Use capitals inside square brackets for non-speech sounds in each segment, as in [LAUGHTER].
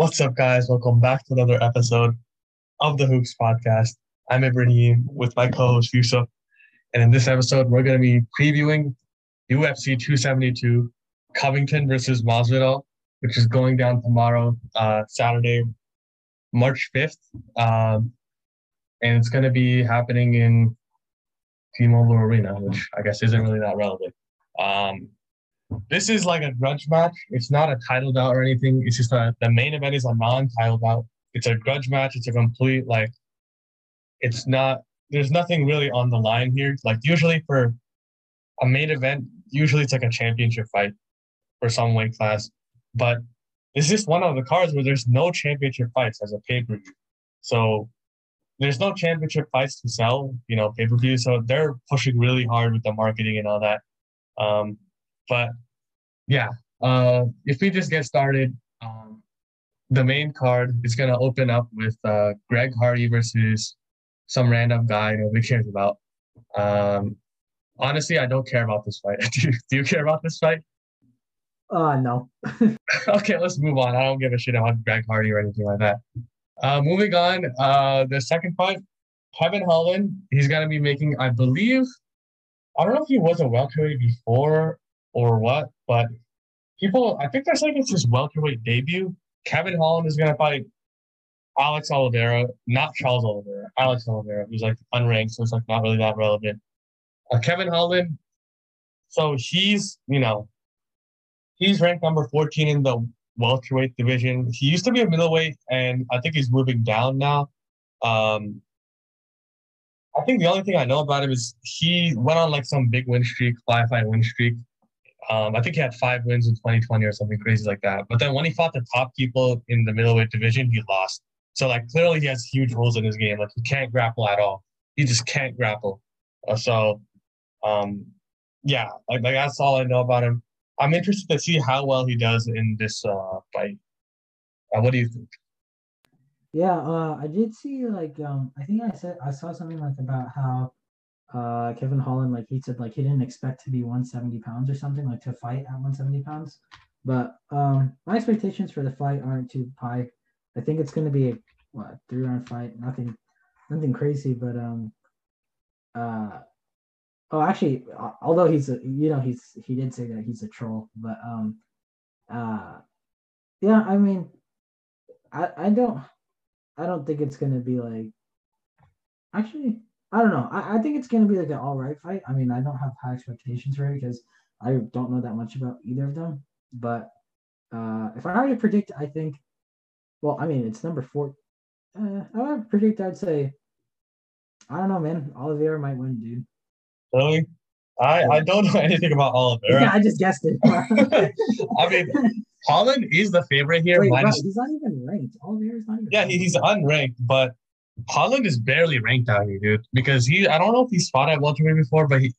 What's up, guys? Welcome back to another episode of the Hoops Podcast. I'm Ibrahim with my co-host Yusuf, and in this episode, we're going to be previewing UFC 272 Covington versus Masvidal, which is going down tomorrow, uh, Saturday, March 5th, um, and it's going to be happening in T-Mobile Arena, which I guess isn't really that relevant. Um, this is like a grudge match. It's not a title bout or anything. It's just a, the main event is a non-title bout. It's a grudge match. It's a complete like. It's not. There's nothing really on the line here. Like usually for a main event, usually it's like a championship fight for some weight class, but it's just one of the cards where there's no championship fights as a pay per view. So there's no championship fights to sell, you know, pay per view. So they're pushing really hard with the marketing and all that. Um, but yeah, uh, if we just get started, um, the main card is going to open up with uh, Greg Hardy versus some random guy nobody cares about. Um, honestly, I don't care about this fight. [LAUGHS] do, you, do you care about this fight? Uh, no. [LAUGHS] okay, let's move on. I don't give a shit about Greg Hardy or anything like that. Uh, moving on, uh, the second fight, Kevin Holland. He's going to be making, I believe, I don't know if he was a welterweight before or what, but people, I think they're saying it's his welterweight debut. Kevin Holland is going to fight Alex Oliveira, not Charles Oliveira, Alex Oliveira, who's like unranked, so it's like not really that relevant. Uh, Kevin Holland, so he's, you know, he's ranked number 14 in the welterweight division. He used to be a middleweight, and I think he's moving down now. Um, I think the only thing I know about him is he went on like some big win streak, five fight win streak, um, I think he had five wins in 2020 or something crazy like that. But then when he fought the top people in the middleweight division, he lost. So like clearly he has huge holes in his game. Like he can't grapple at all. He just can't grapple. Uh, so um, yeah, like, like that's all I know about him. I'm interested to see how well he does in this uh, fight. Uh, what do you think? Yeah, uh, I did see like um, I think I said I saw something like about how uh, Kevin Holland, like he said, like he didn't expect to be 170 pounds or something, like to fight at 170 pounds. But um, my expectations for the fight aren't too high. I think it's going to be a what three round fight, nothing, nothing crazy. But um, uh, oh, actually, although he's a, you know, he's he did say that he's a troll, but um, uh, yeah, I mean, I I don't, I don't think it's going to be like, actually I don't know. I, I think it's going to be like an all right fight. I mean, I don't have high expectations for it because I don't know that much about either of them. But uh, if I were to predict, I think, well, I mean, it's number four. Uh, I would predict, I'd say, I don't know, man. Oliveira might win, dude. Really? I, I don't know [LAUGHS] anything about Oliveira. Yeah, [LAUGHS] I just guessed it. [LAUGHS] I mean, Holland is the favorite here. Wait, minus... he's not even ranked. Oliveira's not even. Yeah, ranked. he's unranked, but Holland is barely ranked out here, dude. Because he, I don't know if he's fought at welterweight before, but he,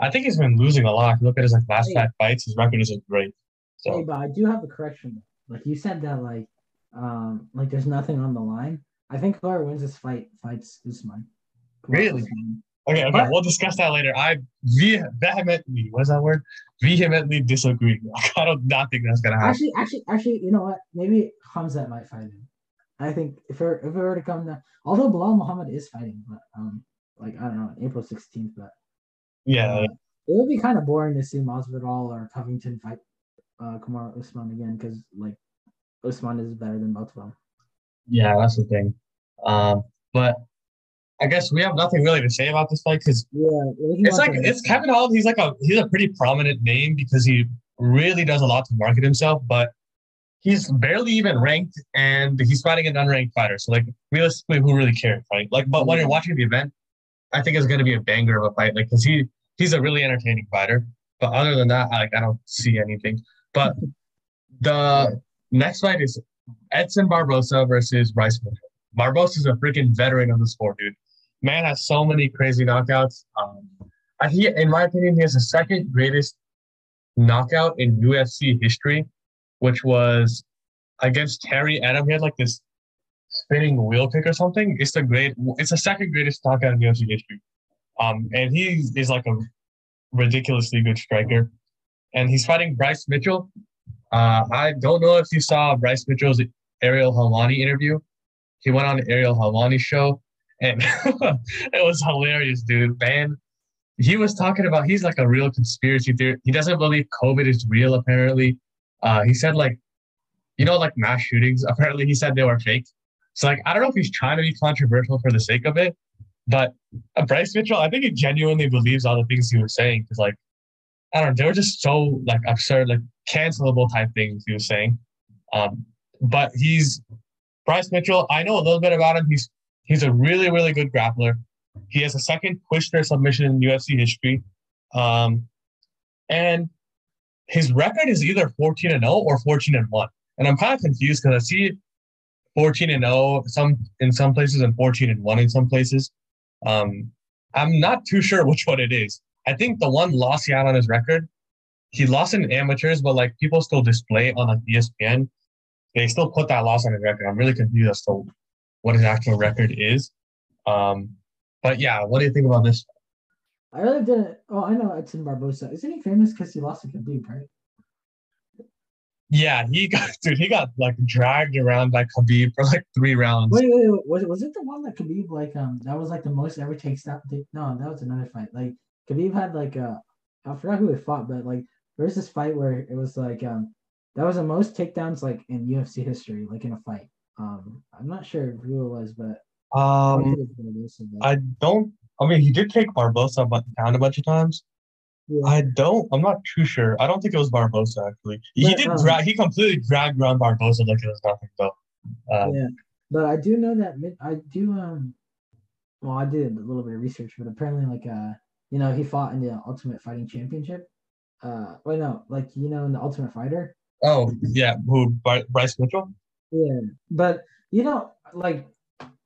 I think he's been losing a lot. Look at his like last hey, five fights, his record isn't great. So. Hey, but I do have a correction. Like you said that, like, um, like there's nothing on the line. I think whoever wins this fight fights Usman. Really? Okay, okay, but, we'll discuss that later. I vehemently, what is that word? Vehemently disagree. [LAUGHS] I don't not think that's gonna happen. Actually, actually, actually, you know what? Maybe Khamzat might fight him. I think if it, if it were to come down, although Belal Muhammad is fighting, but um, like I don't know, April sixteenth, but yeah, uh, it would be kind of boring to see Masvidal or Covington fight uh Kamaru Usman again because like Usman is better than both of them. Yeah, that's the thing. Um, but I guess we have nothing really to say about this fight because yeah, it's like it's Kevin Holland. He's like a he's a pretty prominent name because he really does a lot to market himself, but he's barely even ranked and he's fighting an unranked fighter. So like realistically, who really cares, right? Like, but when you're watching the event, I think it's gonna be a banger of a fight. Like, cause he he's a really entertaining fighter. But other than that, like I don't see anything. But the next fight is Edson Barbosa versus Bryce Mitchell. Barbosa is a freaking veteran of the sport, dude. Man has so many crazy knockouts. Um, he, in my opinion, he has the second greatest knockout in UFC history which was against Terry Etim. He had like this spinning wheel kick or something. It's the great. It's the second greatest knockout in UFC history. Um, and he is like a ridiculously good striker. And he's fighting Bryce Mitchell. Uh, I don't know if you saw Bryce Mitchell's Ariel Helwani interview. He went on the Ariel Helwani show, and [LAUGHS] it was hilarious, dude. Man, he was talking about he's like a real conspiracy theory. He doesn't believe COVID is real. Apparently, uh, he said like, you know, like mass shootings. [LAUGHS] Apparently, he said they were fake. So like, I don't know if he's trying to be controversial for the sake of it, but uh, Bryce Mitchell, I think he genuinely believes all the things he was saying because like, I don't know, they were just so like absurd, like cancelable type things he was saying. Um, but he's Bryce Mitchell. I know a little bit about him. He's he's a really really good grappler. He has a second Kushner submission in UFC history, um, and his record is either 14 and 0 or 14 and 1. And I'm kind of confused because I see 14 and 0 some in some places and 14 and 1 in some places. Um, I'm not too sure [LAUGHS] which one it is. I think the one loss he had on his record, he lost in amateurs, but like people still display on like ESPN. They still put that loss on his record. I'm really confused as to what his actual record is. Um, but yeah, what do you think about this? I really didn't. Oh, I know Edson Barbosa. Isn't he famous because he lost to Khabib, right? Yeah, he got [LAUGHS] dude. He got like dragged around by Khabib for like three rounds. Wait, wait, wait. Was it was it the one that Khabib like um that was like the most ever takes down? No, that was another fight. Like Khabib had like uh I forgot who he fought, but like there's this fight where it was like um that was the most takedowns like in UFC history, like in a fight. Um, I'm not sure who it was, but um, I don't. I mean, he did take Barbosa down a bunch of times. Yeah. I don't. I'm not too sure. I don't think it was Barbosa actually. He but, did. Um, dra- he completely dragged around Barbosa like it was nothing though. Um, yeah, but I do know that I do. Um, well, I did a little bit of research, but apparently, like, uh, you know, he fought in the Ultimate Fighting Championship. Uh, wait, no, like you know, in the Ultimate Fighter. Oh yeah, who Bryce Mitchell? Yeah, but you know, like,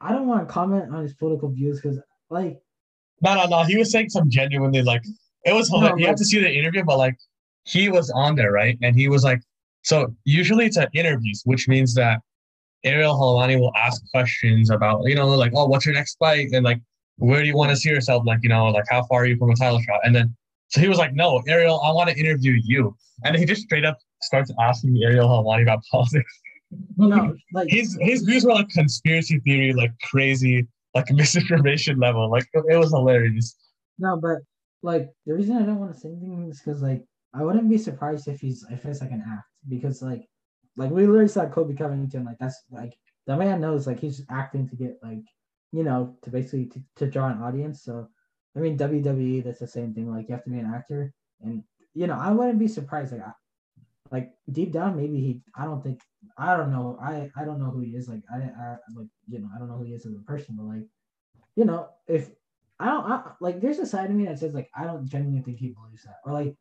I don't want to comment on his political views because, like, no, no, no. He was saying some genuinely like it was hilarious. No, you have to see the interview, but like he was on there, right? And he was like, so usually it's at interviews, which means that Ariel Helwani will ask questions about, you know, like, oh, what's your next fight? And like, where do you want to see yourself? Like, you know, like how far are you from a title shot? And then so he was like, no, Ariel, I want to interview you. And he just straight up starts asking Ariel Helwani about [LAUGHS] politics. No, like his his views were like conspiracy theory, like crazy, like [LAUGHS] misinformation level. Like it was hilarious. No, but like the reason I don't want to say anything is because like I wouldn't be surprised if he's if it's like an act because like like we literally saw Colby Covington like that's like the man knows like he's acting to get like you know to basically to, to draw an audience. So I mean WWE that's the same thing like you have to be an actor and you know I wouldn't be surprised like like deep down maybe he I don't think I don't know I I don't know who he is like I, I like you know I don't know who he is as a person but like you know if I don't I, like. There's a side of me that says like I don't genuinely think he believes that, or like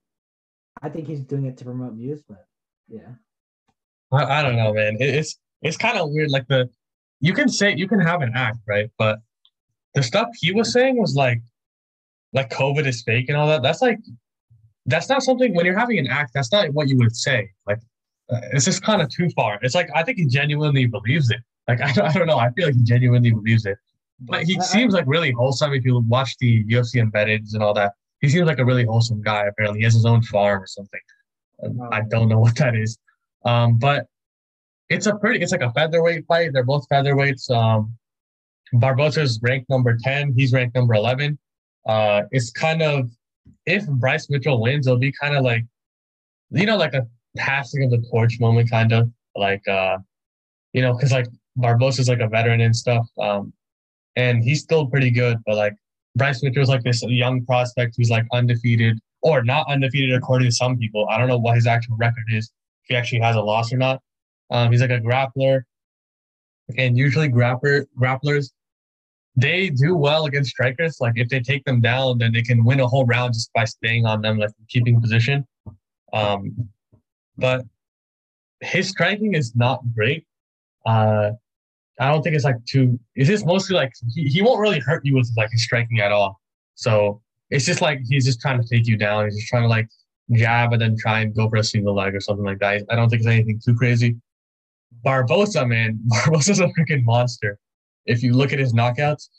I think he's doing it to promote views. But yeah, I, I don't know, man. It, it's it's kind of weird. Like the you can say you can have an act, right? But the stuff he was saying was like like COVID is fake and all that. That's like that's not something when you're having an act. That's not what you would say. Like uh, it's just kind of too far. It's like I think he genuinely believes it. Like [LAUGHS] I, I don't know. I feel like he genuinely believes it. But he seems like really wholesome. If you watch the UFC embeddeds and all that, he seems like a really wholesome guy. Apparently, he has his own farm or something. I don't know [LAUGHS] what that is, um, but it's a pretty. It's like a featherweight fight. They're both featherweights. Um, Barbosa's ranked number ten. He's ranked number eleven. Uh, it's kind of if Bryce Mitchell wins, it'll be kind of like, you know, like a passing of the torch moment, kind of like, uh, you know, because like Barbosa's like a veteran and stuff. Um, and he's still pretty good. But like Bryce Mitchell Mitchell's like this young prospect who's like undefeated or not undefeated according to some people. I don't know what his actual record is, if he actually has a loss or not. Um, he's like a grappler, and usually grappler grapplers they do well against strikers. Like if they take them down, then they can win a whole round just by staying on them, like keeping position. Um, but his striking is not great. Uh, I don't think it's like too. It's just mostly like he, he won't really hurt you with like his striking at all. So it's just like he's just trying to take you down. He's just trying to like jab and then try and go for a single leg or something like that. I don't think it's anything too crazy. Barbosa, man, [LAUGHS] Barbosa's a freaking monster. If you look at his knockouts,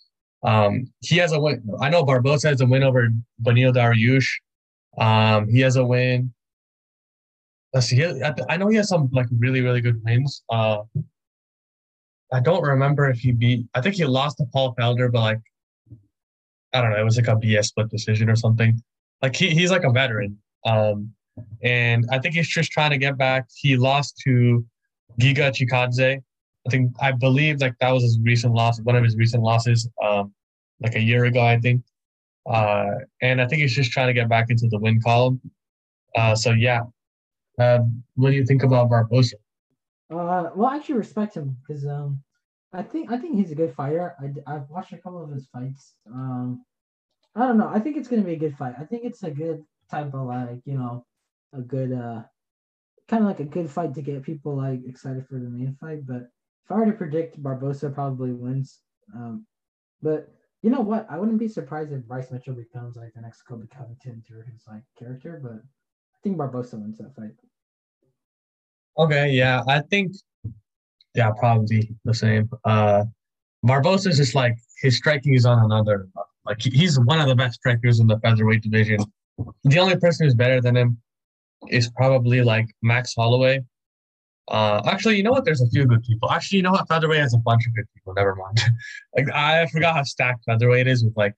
um, he has a win. I know Barbosa has a win over Beneil Dariush. Um, he has a win. Let's see. I know he has some like really really good wins. Uh, I don't remember if he beat. I think he lost to Paul Felder, but like I don't know, it was like a BS split decision or something. Like he, he's like a veteran. Um, and I think he's just trying to get back. He lost to Giga Chikadze. I think I believe like that was his recent loss, one of his recent losses, um, like a year ago, I think. Uh, and I think he's just trying to get back into the win column. Uh, so yeah. Uh, what do you think about Barbosa? Uh, well, I actually respect him because um, I think I think he's a good fighter. I I've watched a couple of his fights. Um, I don't know. I think it's gonna be a good fight. I think it's a good type of like you know, a good uh, kind of like a good fight to get people like excited for the main fight. But if I were to predict, Barbosa probably wins. Um, but you know what? I wouldn't be surprised if Bryce Mitchell becomes like the next Colby Covington through his like character. But I think Barbosa wins that fight. Okay, yeah, I think yeah, probably the same. Uh, Barbosa is just like his striking is on another. Like he's one of the best strikers in the featherweight division. The only person who's better than him is probably like Max Holloway. Uh, actually, you know what? There's a few good people. Actually, you know what? Featherweight has a bunch of good people. Never mind. [LAUGHS] like I forgot how stacked featherweight is with like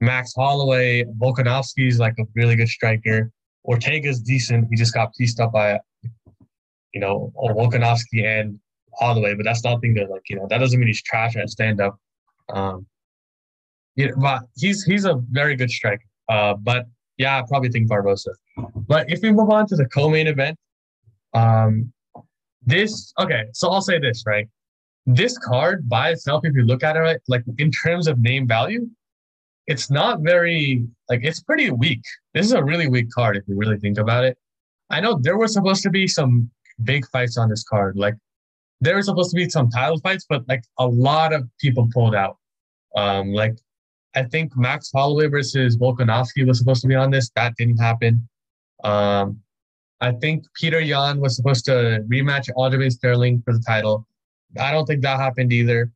Max Holloway. Volkanovski's like a really good striker. Ortega's decent. He just got pieced up by, you know, Volkanovski and Holloway, but that's nothing to like, you know, that doesn't mean he's trash at stand up. Um, yeah, but he's he's a very good striker. Uh, but yeah, I probably think Barbosa. But if we move on to the co-main event, um, this okay. So I'll say this right. This card by itself, if you look at it, right, like in terms of name value, it's not very like it's pretty weak. This is a really weak card if you really think about it. I know there were supposed to be some big fights on this card, like there were supposed to be some title fights, but like a lot of people pulled out. Um, like I think Max Holloway versus Volkanovski was supposed to be on this. That didn't happen. Um, I think Petr Yan was supposed to rematch Aljamain Sterling for the title. I don't think that happened either.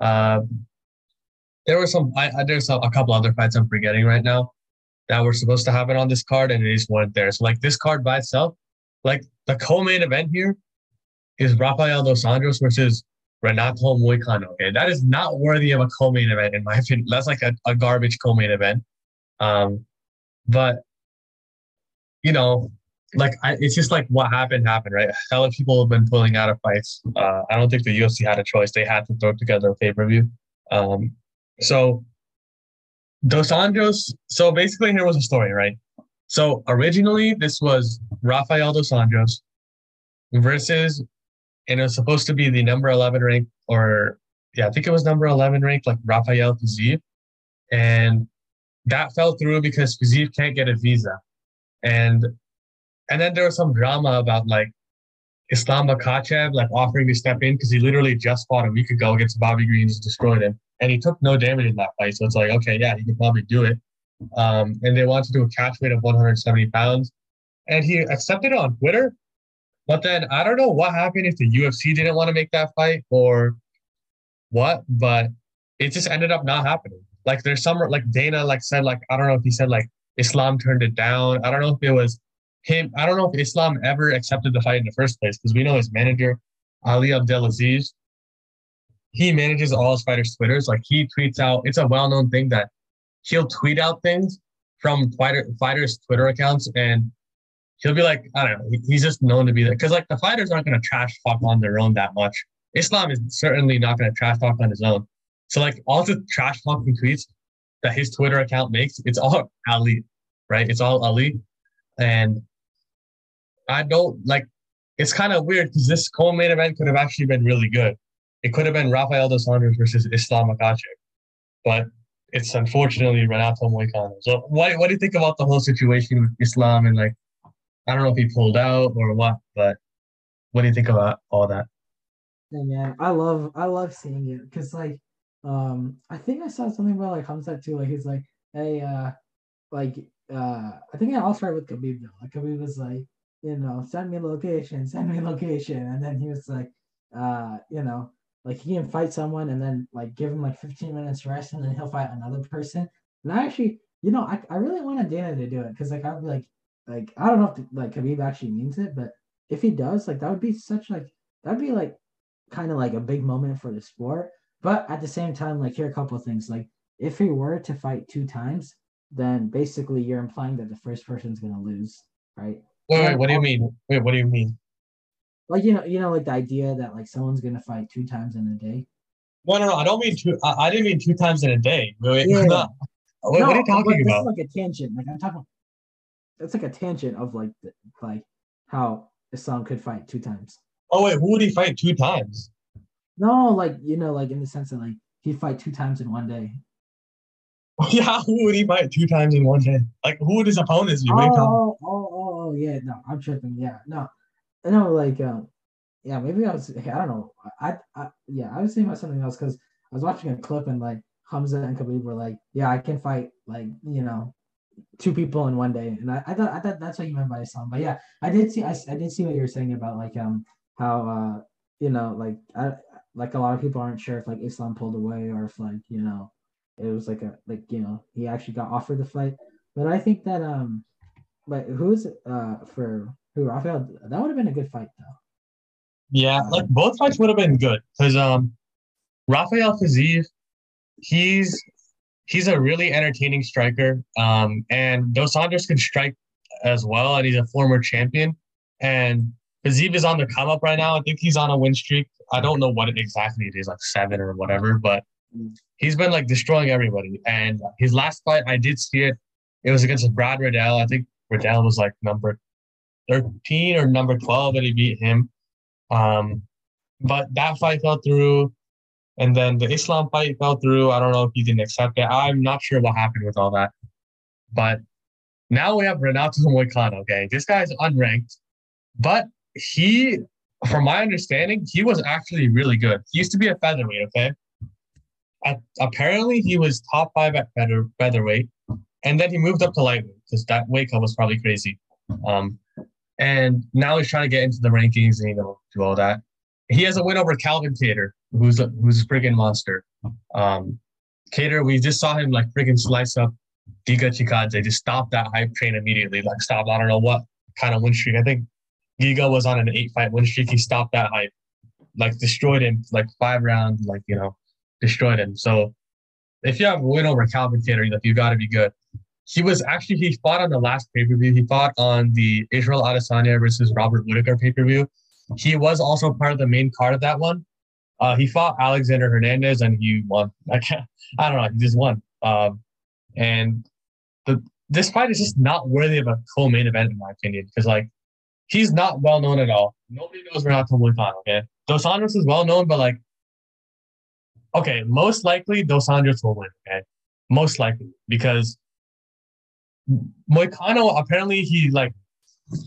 Uh, there were some. I, there's a, a couple other fights I'm forgetting right now that were supposed to happen on this card, and they just weren't there. So like this card by itself, like the co-main event here is Rafael dos Anjos versus Renato Moicano. Okay, that is not worthy of a co-main event in my opinion. That's like a, a garbage co-main event. Um, but you know, like I, it's just like what happened happened, right? Hell of people have been pulling out of fights. Uh, I don't think the UFC had a choice; they had to throw together a pay per view. Um, so Dos Anjos. So basically, here was a story, right? So originally, this was Rafael Dos Anjos versus and it was supposed to be the number 11 rank, or yeah, I think it was number 11 ranked, like Rafael Fiziev. And that fell through because Fiziev can't get a visa. And and then there was some drama about like Islam Makhachev like offering to step in because he literally just fought a week ago against Bobby Green, just destroyed him, and he took no damage in that fight. So it's like, okay, yeah, he could probably do it. Um, and they wanted to do a catch weight of 170 pounds, and he accepted it on Twitter. But then I don't know what happened if the UFC didn't want to make that fight or what, but it just ended up not happening. Like there's some like Dana like said like I don't know if he said like Islam turned it down. I don't know if it was him. I don't know if Islam ever accepted the fight in the first place because we know his manager Ali Abdelaziz. He manages all his fighters' twitters. Like he tweets out. It's a well-known thing that he'll tweet out things from fighter fighters' Twitter accounts, and he'll be like, I don't know, he's just known to be there because like the fighters aren't gonna trash talk on their own that much. Islam is certainly not gonna trash talk on his own. So like all the trash talking tweets that his Twitter account makes, it's all Ali, right? It's all Ali, and I don't like. It's kind of weird because this co-main event could have actually been really good. It could have been Rafael dos Anjos versus Islam Makhachev, but it's unfortunately Renato Moicano. So what what do you think about the whole situation with Islam and like I don't know if he pulled out or what, but what do you think about all that? Yeah, I love I love seeing it because like um I think I saw something about like Khamzat too. Like he's like, hey, uh, like uh, I think I also started with Khabib though. Like Khabib was like, you know, send me location, send me [LAUGHS] location, and then he was like, uh, you know, like he can fight someone and then like give him like 15 minutes rest and then he'll fight another person. And I actually, you know, I, I really wanted Dana to do it because like I'd be like, like I don't know if like Khabib actually means it, but if he does, like that would be such like that'd be like kind of like a big moment for the sport. But at the same time, like here are a couple of things. Like if he were to fight two times, then basically you're implying that the first person's gonna lose, right? Wait, wait, what do you mean? Wait, what do you mean? Like you know, you know, like the idea that like someone's gonna fight two times in a day. No, no, no. I don't mean two. I, I didn't mean two times in a day. Wait, Yeah. [LAUGHS] no. Wait, what are you talking about? is like a tangent. Like I'm talking. It's like a tangent of like the, like how Islam could fight two times. Oh wait, who would he fight two times? No, like you know, like in the sense that like he'd fight two times in one day. [LAUGHS] yeah, who would he fight two times in one day? Like, who would his opponents be? Oh, What are you talking- oh, oh, oh, yeah. No, I'm tripping. Yeah, no, no, like, um, yeah, maybe I was. I don't know. I, I, yeah, I was thinking about something else because I was watching a clip and like Hamza and Khabib were like, yeah, I can fight like you know, two people in one day, and I, I thought I thought that's what you meant by Islam. But yeah, I did see I, I did see what you were saying about like um how uh you know like I like a lot of people aren't sure if like Islam pulled away or if like you know it was like a like you know he actually got offered the fight. But I think that um, but who's uh for who Rafael? That would have been a good fight though. Yeah, like both fights would have been good because um, Rafael Fiziev, he's he's a really entertaining striker. Um, and Dos Anjos can strike as well, and he's a former champion. And Fiziev is on the come up right now. I think he's on a win streak. I don't know what it exactly it is, like seven or whatever, but he's been like destroying everybody. And his last fight, I did see it. It was against Brad Riddell. I think Riddell was like number 13 or number 12, and he beat him. Um, but that fight fell through, and then the Islam fight fell through. I don't know if he didn't accept it. I'm not sure what happened with all that. But now we have Renato Moicano. Okay, this guy's unranked, but he, from my understanding, he was actually really good. He used to be a featherweight. Okay, at, apparently he was top five at feather, featherweight, and then he moved up to lightweight because that weight cut was probably crazy. Um, and now he's trying to get into the rankings and you know do all that. He has a win over Calvin Kattar, who's a, who's a friggin' monster. Um, Kattar, we just saw him like friggin' slice up Giga Chikadze. Just stop that hype train immediately. Like stop. I don't know what kind of win streak. I think Giga was on an eight fight win streak. He stopped that hype, like destroyed him, like five rounds, like you know, destroyed him. So if you have a win over Calvin Kattar, like you got to be good. He was actually he fought on the last pay per view. He fought on the Israel Adesanya versus Robert Whitaker pay per view. He was also part of the main card of that one. Uh, he fought Alexander Hernandez and he won. [LAUGHS] I can't, I don't know. He just won. Um, and the this fight is just not worthy of a co-main event in my opinion because like he's not well known at all. Nobody knows we're not Renato Moicano. Okay, Dos Anjos is well known, but like, okay, most likely Dos Anjos will win. Okay, most likely because Moicano apparently he like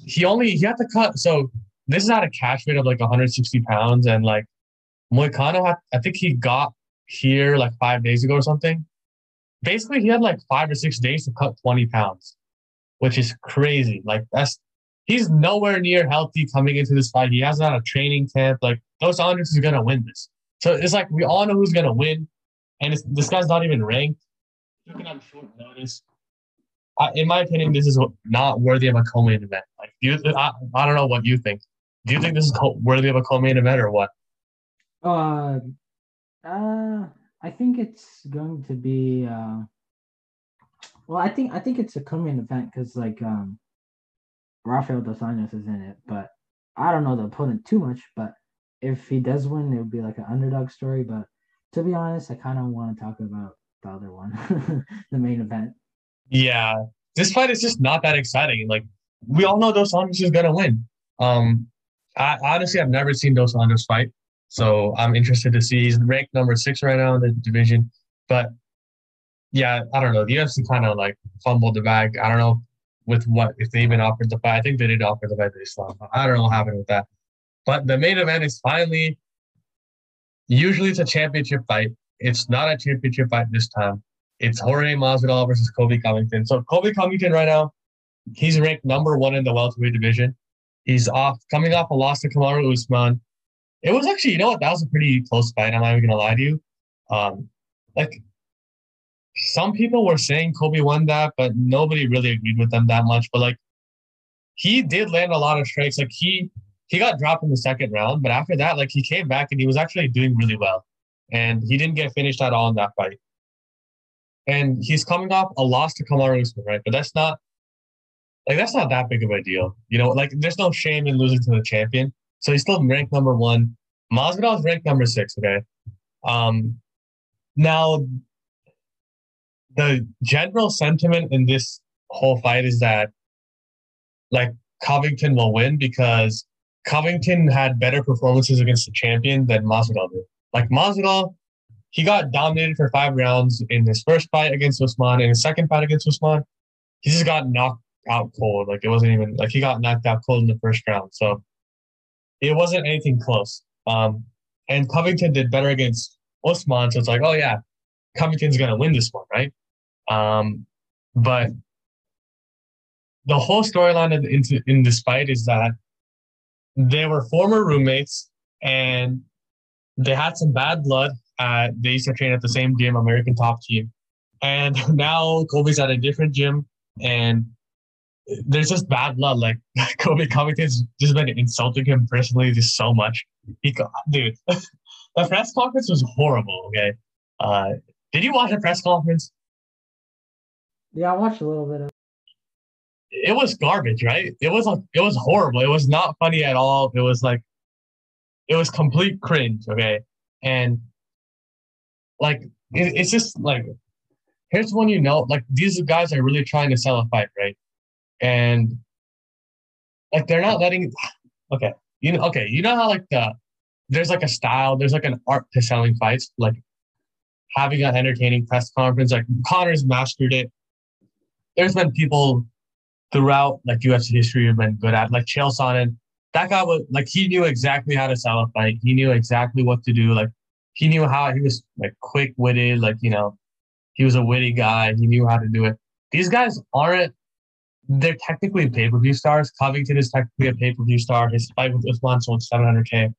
he only he had to cut so this is at a catch weight of like 160 pounds and like Moicano had I think he got here like five days ago or something. Basically he had like five or six days to cut 20 pounds, which is crazy. Like that's he's nowhere near healthy coming into this fight. He hasn't a training camp. Like Dos Anjos is gonna win this. So it's like we all know who's gonna win, and this guy's not even ranked. Took it on short notice. I, in my opinion, this is not worthy of a co-main event. Like, you, I, I don't know what you think. Do you think this is worthy of a co-main event or what? Uh, uh, I think it's going to be. Uh, well, I think I think it's a co-main event because like um, Rafael dos Anjos is in it, but I don't know the opponent too much. But if he does win, it would be like an underdog story. But to be honest, I kind of want to talk about the other one, [LAUGHS] the main event. Yeah, this fight is just not that exciting. Like we all know Dos Anjos is gonna win. Um, I honestly I've never seen Dos Anjos fight, so I'm interested to see. He's ranked number six right now in the division, but yeah, I don't know. The UFC kind of like fumbled the bag. I don't know with what if they even offered the fight. I think they did offer the fight to Islam. I don't know what happened with that. But the main event is finally. Usually it's a championship fight. It's not a championship fight this time. It's Jorge Masvidal versus Colby Covington. So Colby Covington right now, he's ranked number one in the welterweight division. He's off coming off a loss to Kamaru Usman. It was actually, you know what, that was a pretty close fight. I'm not even gonna lie to you. Um, like some people were saying Colby won that, but nobody really agreed with them that much. But like he did land a lot of strikes. Like he he got dropped in the second round, but after that, like he came back and he was actually doing really well. And he didn't get finished at all in that fight. And he's coming off a loss to Kamaru Usman, right? But that's not like that's not that big of a deal. You know, like there's no shame in losing to the champion. So he's still ranked number one. Masvidal is ranked number six, okay? Um now the general sentiment in this whole fight is that like Covington will win because Covington had better performances against the champion than Masvidal did. Like Masvidal, he got dominated for five rounds in his first fight against Usman. In his second fight against Usman, he just got knocked out cold. Like it wasn't even like he got knocked out cold in the first round. So it wasn't anything close. Um, and Covington did better against Usman. So it's like, oh yeah, Covington's gonna win this one, right? Um, but the whole storyline in, in this fight is that they were former roommates and they had some bad blood. Uh, they used to train at the same gym, American Top Team. And [LAUGHS] now Colby's at a different gym and there's just bad blood. Like [LAUGHS] Colby Covington's just been insulting him personally just so much. He, dude, [LAUGHS] the press conference was horrible. Okay. Uh, did you watch the press conference? Yeah, I watched a little bit of it was garbage, right? It was it was horrible. It was not funny at all. It was like it was complete cringe, okay? And like it, it's just like here's when you know like these guys are really trying to sell a fight, right? And like they're not letting okay, you know okay, you know how like the there's like a style, there's like an art to selling fights, like having an entertaining press conference, like Conor's mastered it. There's been people throughout like UFC history have been good at. Like Chael Sonnen, that guy was like he knew exactly how to sell a fight. He knew exactly what to do. Like he knew how he was like quick witted. Like you know, he was a witty guy. He knew how to do it. These guys aren't. They're technically pay per view stars. Covington is technically a pay per view star. His fight with Usman sold 700k.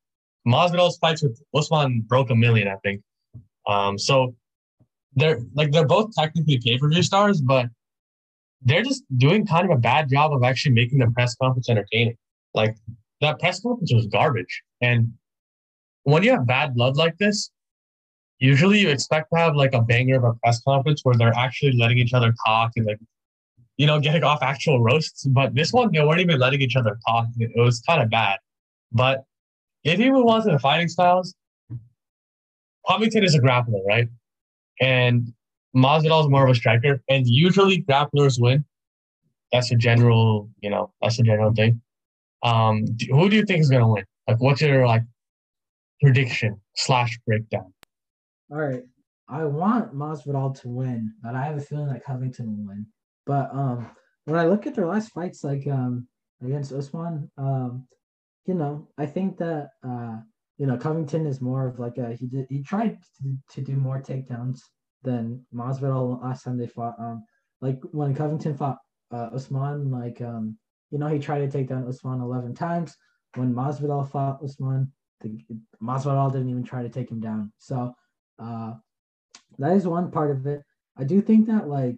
Masvidal's fights with Usman broke a million, I think. Um, so they're like they're both technically pay per view stars, but they're just doing kind of a bad job of actually making the press conference entertaining. Like that press conference was garbage. And when you have bad blood like this, usually you expect to have like a banger of a press conference where they're actually letting each other talk and like, you know, getting off actual roasts. But this one, they weren't even letting each other talk. It was kind of bad. But if you move on to the fighting styles, Covington is a grappler, right? And Masvidal is more of a striker, and usually grapplers win. That's a general, you know, that's a general thing. Um, who do you think is gonna win? Like, what's your like prediction slash breakdown? All right, I want Masvidal to win, but I have a feeling that Covington will win. But um, when I look at their last fights, like um against Usman, um, you know, I think that uh, you know, Covington is more of like a he did he tried to, to do more takedowns than Masvidal last time they fought. Um, like when Covington fought uh, Usman, like um, you know, he tried to take down Usman eleven times. When Masvidal fought Usman, Masvidal didn't even try to take him down. So uh, that is one part of it. I do think that like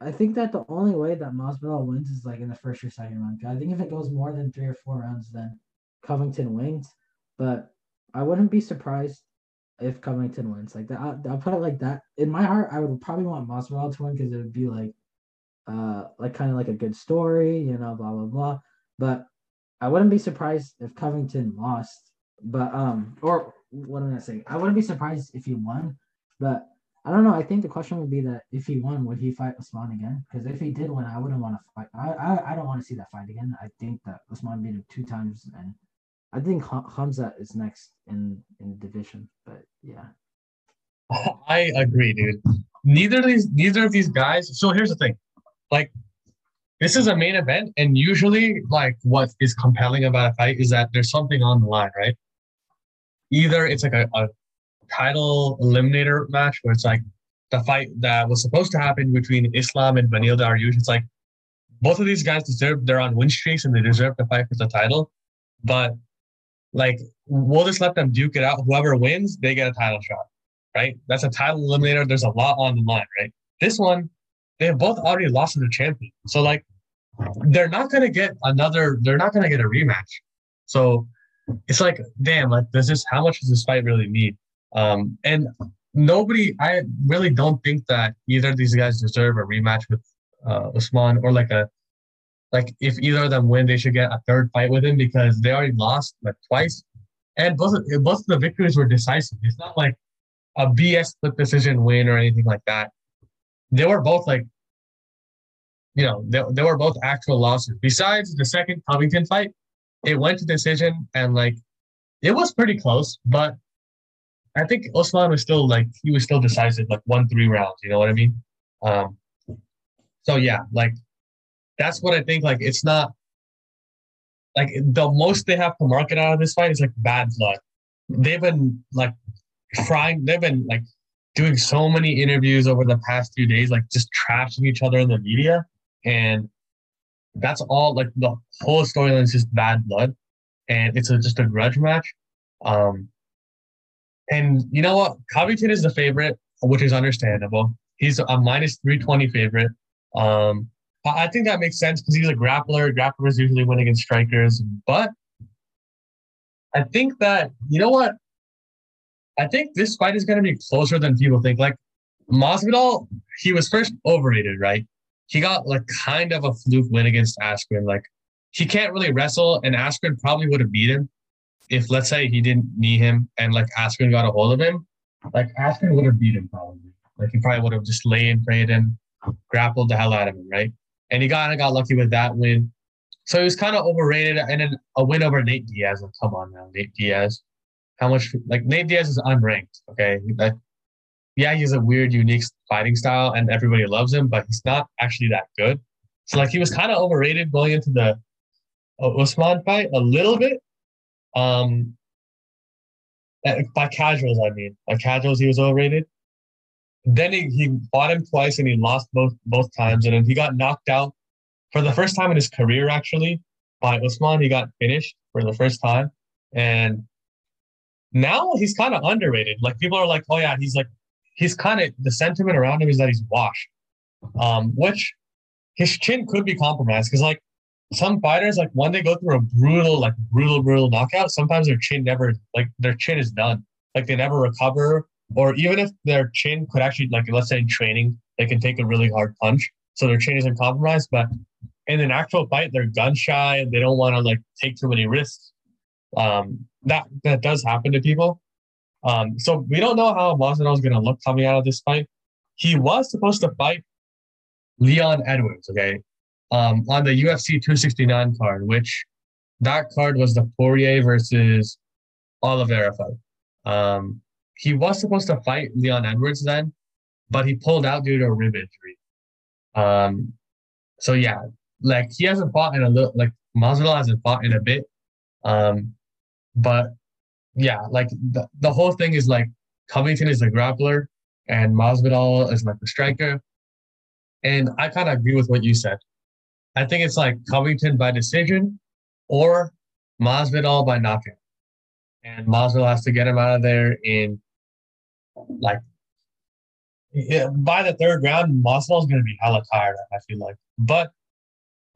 I think that the only way that Masvidal wins is like in the first or second round. I think if it goes more than three or four rounds, then Covington wins. But I wouldn't be surprised if Covington wins. Like that, I'll, I'll, put it like that. In my heart, I would probably want Masvidal to win because it would be like, uh, like kind of like a good story, you know, blah blah blah. But I wouldn't be surprised if Covington lost. But um, or what am I gonna? I wouldn't be surprised if he won. But I don't know. I think the question would be that if he won, would he fight Usman again? Because if he did win, I wouldn't want to fight. I, I I don't want to see that fight again. I think that Usman beat him two times and I think Hamza is next in in the division, but yeah. [LAUGHS] I agree, dude. Neither of these neither of these guys. So here's the thing, like this is a main event, and usually, like what is compelling about a fight is that there's something on the line, right? Either it's like a, a title eliminator match where it's like the fight that was supposed to happen between Islam and Beneil Dariush. It's like both of these guys deserve they're on win streaks and they deserve to fight for the title. But like we'll just let them duke it out. Whoever wins, they get a title shot, right? That's a title eliminator. There's a lot on the line, right? This one, they have both already lost to the champion, so like they're not gonna get another. They're not gonna get a rematch. So it's like, damn, like does this how much does this fight really need? Um, and nobody, I really don't think that either of these guys deserve a rematch with uh, Usman or like a like if either of them win, they should get a third fight with him because they already lost like twice, and both both of the victories were decisive. It's not like a BS split decision win or anything like that. They were both like, you know, they, they were both actual losses. Besides the second Covington fight, it went to decision and like it was pretty close, but I think Usman was still like he was still decisive, like one three rounds. You know what I mean? Um, so yeah, like that's what I think. Like it's not like the most they have to market out of this fight is like bad blood. They've been like trying. They've been like doing so many interviews over the past few days, like just trashing each other in the media, and that's all. Like the whole storyline is just bad blood, and it's a, just a grudge match. Um, and you know what? Covington is the favorite, which is understandable. He's a minus 320 favorite. Um, I think that makes sense because he's a grappler. Grapplers usually win against strikers. But I think that, you know what? I think this fight is going to be closer than people think. Like Masvidal, he was first overrated, right? He got like kind of a fluke win against Askren. Like he can't really wrestle, and Askren probably would have beat him if, let's say, he didn't knee him and like Askren got a hold of him. Like Askren would have beat him probably. Like he probably would have just laid and prayed him, grappled the hell out of him, right? And he kind of got lucky with that win. So he was kind of overrated. And then a win over Nate Diaz. Like, come on now, Nate Diaz. How much? Like Nate Diaz is unranked. Okay, like, yeah, he's a weird, unique fighting style, and everybody loves him, but he's not actually that good. So like he was kind of overrated going into the Usman fight a little bit. Um, eh, by casuals, I mean, by casuals, he was overrated. Then he, he fought him twice and he lost both both times, and then he got knocked out for the first time in his career, actually, by Usman. He got finished for the first time, and now he's kind of underrated. Like people are like, oh yeah, he's like, he's kind of the sentiment around him is that he's washed, um, which his chin could be compromised because like some fighters, like when they go through a brutal, like brutal, brutal knockout, sometimes their chin never, like their chin is done. Like they never recover, or even if their chin could actually, like let's say in training, they can take a really hard punch, so their chin isn't compromised. But in an actual fight, they're gun shy and they don't want to like take too many risks. Um, that that does happen to people. Um, so we don't know how Masvidal is going to look coming out of this fight. He was supposed to fight Leon Edwards, okay, um, on the UFC 269 card, which that card was the Poirier versus Oliveira fight. Um, he was supposed to fight Leon Edwards then, but he pulled out due to a rib injury. Um, so yeah, like he hasn't fought in a little, like Masvidal hasn't fought in a bit. Um, but yeah, like the, the whole thing is like Covington is a grappler and Masvidal is like a striker. And I kind of agree with what you said. I think it's like Covington by decision or Masvidal by knockout. And Masvidal has to get him out of there in like yeah, by the third round, Masvidal's gonna be hella tired, I feel like. But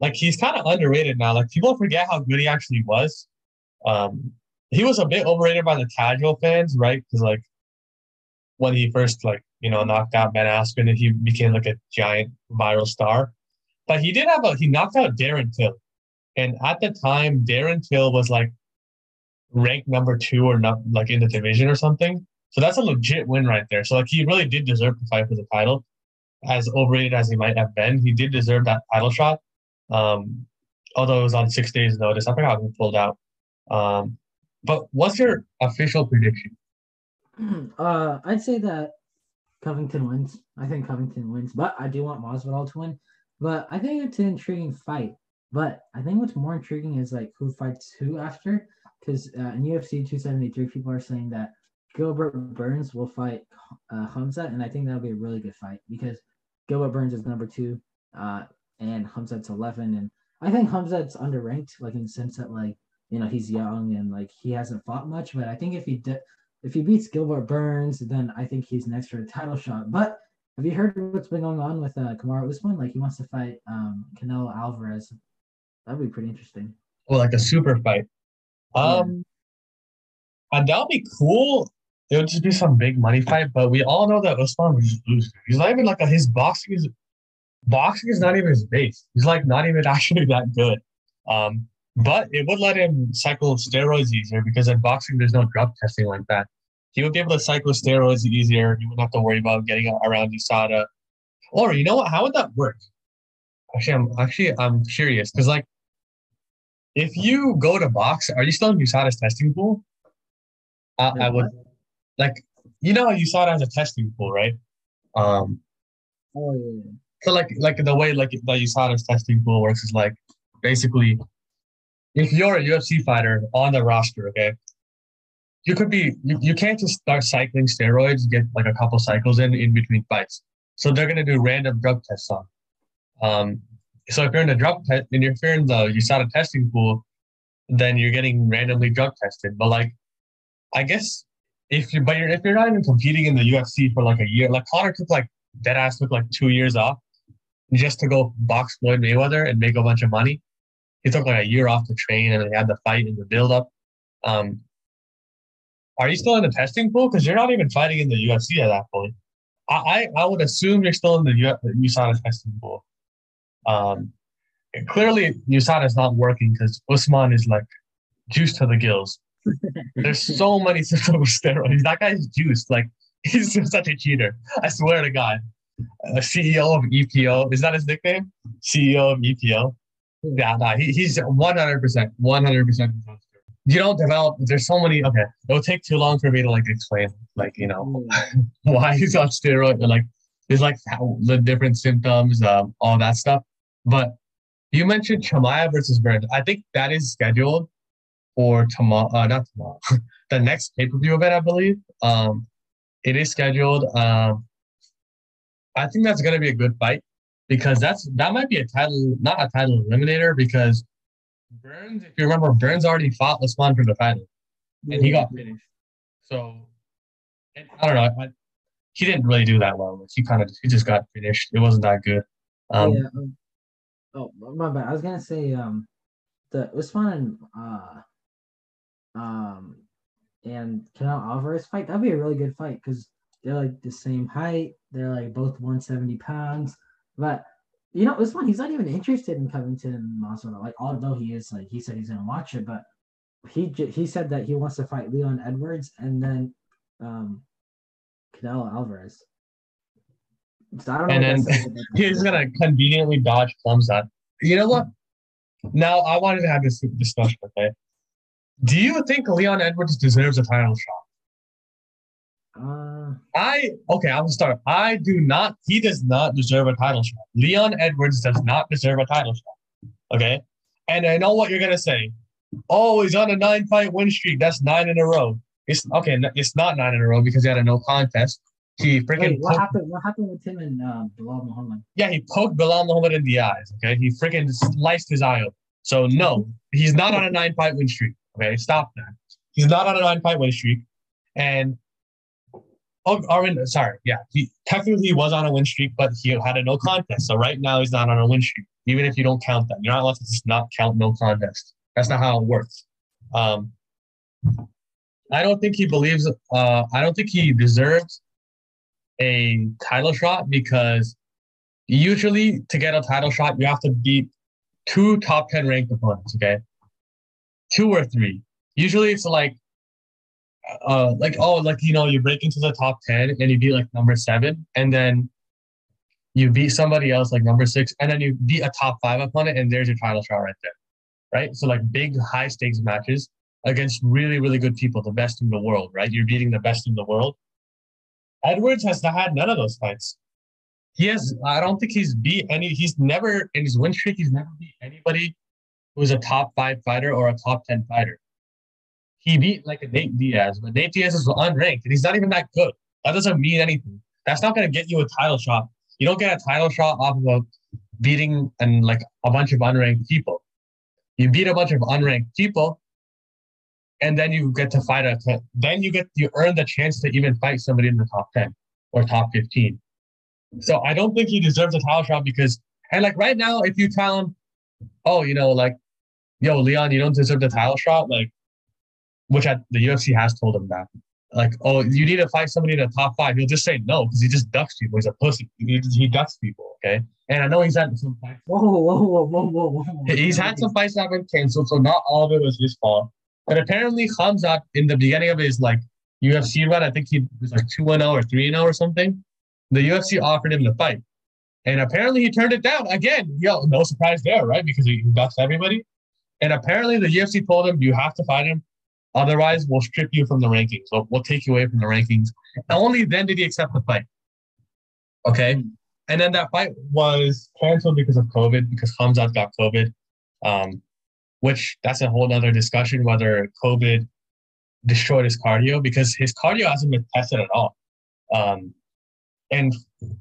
like he's kind of underrated now. Like people forget how good he actually was. Um he was a bit overrated by the casual fans, right? Because like when he first like, you know, knocked out Ben Askren he became like a giant viral star. But he did have a he knocked out Darren Till. And at the time, Darren Till was like ranked number two or not like in the division or something. So that's a legit win right there. So like he really did deserve to fight for the title. As overrated as he might have been, he did deserve that title shot. Um, although it was on six days notice. I forgot who pulled out. Um, but what's your official prediction? [CLEARS THROAT] Uh, I'd say that Covington wins. I think Covington wins, but I do want Masvidal to win. But I think it's an intriguing fight. But I think what's more intriguing is like who fights who after. Because uh, in UFC 273, people are saying that Gilbert Burns will fight uh, Khamzat, and I think that'll be a really good fight because Gilbert Burns is number two, uh, and Khamzat's 11. And I think Khamzat's underranked, like in the sense that like you know he's young and like he hasn't fought much. But I think if he di- if he beats Gilbert Burns, then I think he's next for a title shot. But have you heard what's been going on with uh, Kamaru Usman? Like he wants to fight um, Canelo Alvarez. That'd be pretty interesting. Well, like a super fight. Um, and that would be cool. It would just be some big money fight, but we all know that Usman would just lose. He's not even like a, his boxing is boxing is not even his base. He's like not even [LAUGHS] actually that good. Um, but it would let him cycle steroids easier because in boxing there's no drug testing like that. He would be able to cycle steroids easier. He wouldn't have to worry about getting around USADA. Or you know what? How would that work? Actually, I'm actually I'm curious because like if you go to box, are you still in USADA's testing pool? Uh, I would like you know USADA has a testing pool, right? Um, Oh yeah. so like like the way like the USADA's testing pool works is like basically if you're a UFC fighter on the roster, okay, you could be you, you can't just start cycling steroids, get like a couple cycles in in between fights. So they're gonna do random drug tests on. Um, so if you're in the drug test and you're in the USADA testing pool, then you're getting randomly drug tested. But like, I guess if you but you're if you're not even competing in the UFC for like a year, like Connor took like dead ass took like two years off just to go box Floyd Mayweather and make a bunch of money. He took like a year off to train and he had the fight and the build up. Um, are you still in the testing pool? Because you're not even fighting in the UFC at that point. I, I, I would assume you're still in the U- USADA testing pool. Um, clearly, USADA is not working because Usman is like juiced to the gills. [LAUGHS] There's so many symptoms of steroids. That guy's juiced. Like [LAUGHS] he's just such a cheater. I swear to God. A CEO of EPO is that his nickname? CEO of EPO. Yeah, nah, he, he's 100 percent, 100 percent. You don't develop. There's so many. Okay, it'll take too long for me to like explain, like you know, [LAUGHS] why he's on steroid, and, like there's like how, the different symptoms, um, all that stuff. But you mentioned Chimaev versus Burns. I think that is scheduled for tomorrow. Uh, not tomorrow. [LAUGHS] the next pay per view event, I believe. Um, it is scheduled. Um, I think that's gonna be a good fight because that's that might be a title, not a title eliminator because Burns, if you remember, Burns already fought Usman for the title and he got finished. So and I don't know. I, he didn't really do that well. He kind of he just got finished. It wasn't that good. Um, yeah. Um, oh my bad. I was gonna say um the Usman and uh um and Canelo Alvarez fight that'd be a really good fight because they're like the same height. They're like both 170 pounds. But you know, Usman he's not even interested in Covington Masvidal. Like although he is like he said he's gonna watch it, but he he said that he wants to fight Leon Edwards and then um Canelo Alvarez. So I don't know And then that says about [LAUGHS] that. he's gonna conveniently dodge Khamzat. You know what? Now I wanted to have this discussion. Okay, do you think Leon Edwards deserves a title shot? I okay. I'll start. I do not. He does not deserve a title shot. Leon Edwards does not deserve a title shot. Okay, and I know what you're gonna say. Oh, he's on a nine-fight win streak. That's nine in a row. It's okay. It's not nine in a row because he had a no contest. He freaking wait, what poked- happened? What happened with him and uh, Belal Muhammad? yeah, he poked Belal Muhammad in the eyes. Okay, he freaking sliced his eye open. So no, he's not on a nine-fight win streak. Okay, stop that. He's not on a nine-fight win streak, and oh, Armin, sorry, yeah, he technically he was on a win streak, but he had a no contest. So right now he's not on a win streak, even if you don't count that. You're not allowed to just not count no contest. That's not how it works. Um, I don't think he believes. Uh, I don't think he deserves a title shot because usually to get a title shot, you have to beat two top 10 ranked opponents, okay? Two or three. Usually it's like, uh, like, oh, like, you know, you break into the top 10 and you beat like number seven, and then you beat somebody else like number six, and then you beat a top five opponent, and there's your title shot right there, right? So, like, big, high stakes matches against really, really good people, the best in the world, right? You're beating the best in the world. Edwards has not had none of those fights. He has, I don't think he's beat any, he's never, in his win streak, he's never beat anybody who's a top five fighter or a top 10 fighter. He beat like a Nate Diaz, but Nate Diaz is unranked and he's not even that good. That doesn't mean anything. That's not going to get you a title shot. You don't get a title shot off of beating and like a bunch of unranked people. You beat a bunch of unranked people, and then you get to fight a. Then you get you earn the chance to even fight somebody in the top ten or top fifteen. So I don't think he deserves a title shot because and like right now, if you tell him, oh, you know, like, yo, Leon, you don't deserve the title shot, like which I, the UFC has told him that. Like, oh, you need to fight somebody in the top five. He'll just say no because he just ducks people. He's a pussy. He, he ducks people. Okay. And I know he's had some fights. Whoa, whoa, whoa, whoa, whoa, whoa. He's had some fights that have been canceled, so not all of it was his fault. But apparently, Khamzat in the beginning of his like UFC run, I think he was like two and zero or three and zero or something. The UFC offered him the fight, and apparently he turned it down again. Yo, no surprise there, right? Because he ducks everybody. And apparently, the UFC told him you have to fight him, otherwise we'll strip you from the rankings. We'll, we'll take you away from the rankings. And only then did he accept the fight. Okay. And then that fight was canceled because of COVID, because Khamzat got COVID, um, which that's a whole other discussion whether COVID destroyed his cardio because his cardio hasn't been tested at all. Um, and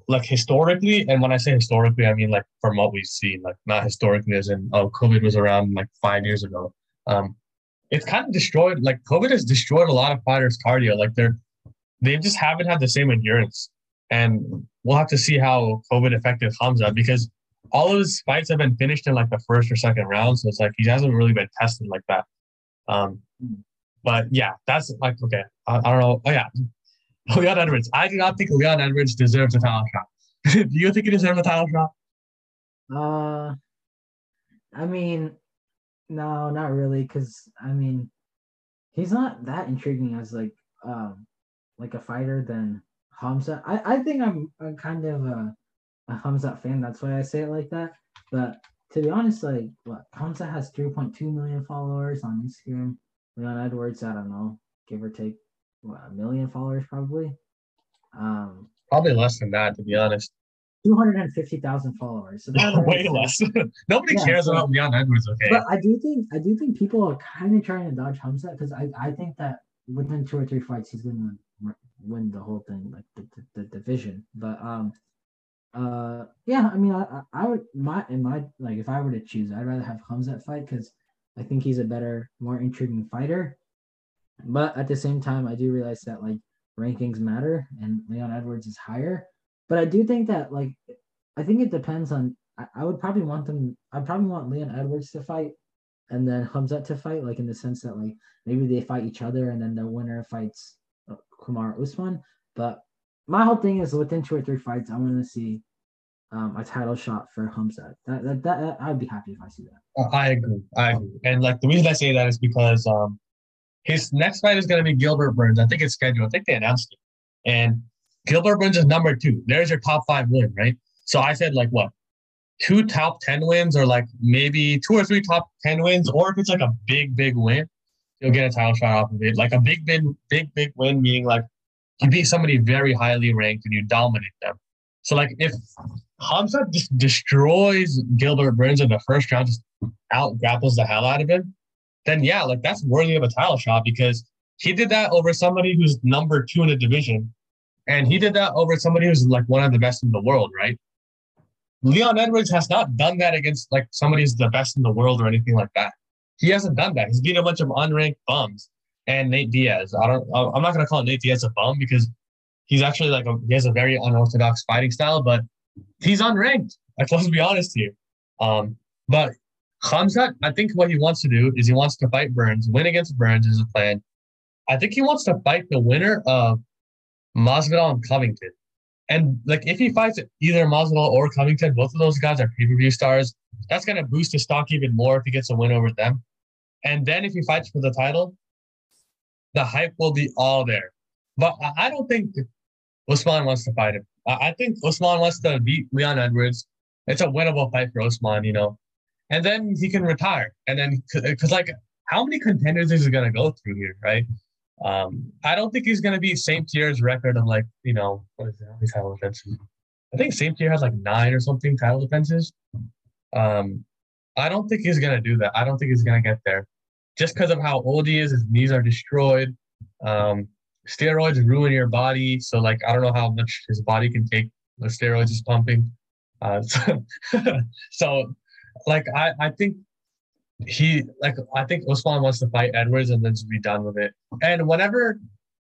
like historically, and when I say historically, I mean like from what we've seen, like not historically as in oh COVID was around like five years ago. Um, it's kind of destroyed. Like COVID has destroyed a lot of fighters' cardio. Like they're they just haven't had the same endurance, and we'll have to see how COVID affected Hamza because all of his fights have been finished in like the first or second round. So it's like he hasn't really been tested like that. Um, but yeah, that's like okay. I, I don't know. Oh yeah, [LAUGHS] Leon Edwards. I do not think Leon Edwards deserves a title shot. [LAUGHS] do you think he deserves a title shot? Uh, I mean, no, not really, because I mean, he's not that intriguing as like um like a fighter than Hamza. I I think I'm, kind of a, a Hamza fan. That's why I say it like that. But to be honest, like what Hamza has 3.2 million followers on Instagram. Leon Edwards, I don't know, give or take what, a million followers probably. Um, probably less than that, to be honest. Two hundred and fifty thousand followers. So [LAUGHS] Way less. [LAUGHS] Nobody yeah, cares so, about Leon Edwards. Okay. But I do think I do think people are kind of trying to dodge Hamza because I, I think that within two or three fights he's gonna win, win the whole thing, like the, the, the division. But um, uh, yeah, I mean, I, I would my in my like if I were to choose, I'd rather have Hamza fight because I think he's a better, more intriguing fighter. But at the same time, I do realize that like rankings matter and Leon Edwards is higher. But I do think that like I think it depends on I, I would probably want them I probably want Leon Edwards to fight and then Hamzat to fight, like in the sense that like maybe they fight each other and then the winner fights uh, Kamaru Usman. But my whole thing is within two or three fights, I want to see um, a title shot for Hamzat. That, that, that I'd be happy if I see that. Uh, I agree. I agree. And like the reason I say that is because um, his next fight is going to be Gilbert Burns. I think it's scheduled. I think they announced it. And Gilbert Burns is number two. There's your top five win, right? So I said like what? Two top 10 wins or like maybe two or three top 10 wins, or if it's like a big, big win, you'll get a title shot off of it. Like a big, big, big, big win, meaning like you beat somebody very highly ranked and you dominate them. So like if Hamza just destroys Gilbert Burns in the first round, just out grapples the hell out of him, then yeah, like that's worthy of a title shot because he did that over somebody who's number two in the division. And he did that over somebody who's like one of the best in the world, right? Leon Edwards has not done that against like somebody who's the best in the world or anything like that. He hasn't done that. He's beat a bunch of unranked bums and Nate Diaz. I don't. I'm not gonna call Nate Diaz a bum because he's actually like a, he has a very unorthodox fighting style, but he's unranked. Like [LAUGHS] let's be honest here. Um, but Khamzat, I think what he wants to do is he wants to fight Burns, win against Burns is a plan. I think he wants to fight the winner of Masvidal and Covington. And like if he fights either Masvidal or Covington, both of those guys are pay-per-view stars. That's gonna boost his stock even more if he gets a win over them. And then if he fights for the title, the hype will be all there. But I don't think Usman wants to fight him. I think Usman wants to beat Leon Edwards. It's a winnable fight for Usman, you know and then he can retire. And then, because like, how many contenders is he gonna go through here, right? Um, I don't think he's gonna be St. Pierre's record of like, you know, what is that? How many title defenses? I think St. Pierre has like nine or something title defenses. Um, I don't think he's gonna do that. I don't think he's gonna get there, just because of how old he is. His knees are destroyed. Um, steroids ruin your body, so like I don't know how much his body can take. The steroids is pumping. Uh, [LAUGHS] so, so like I, I think he like I think Usman wants to fight Edwards and then just be done with it. And whenever,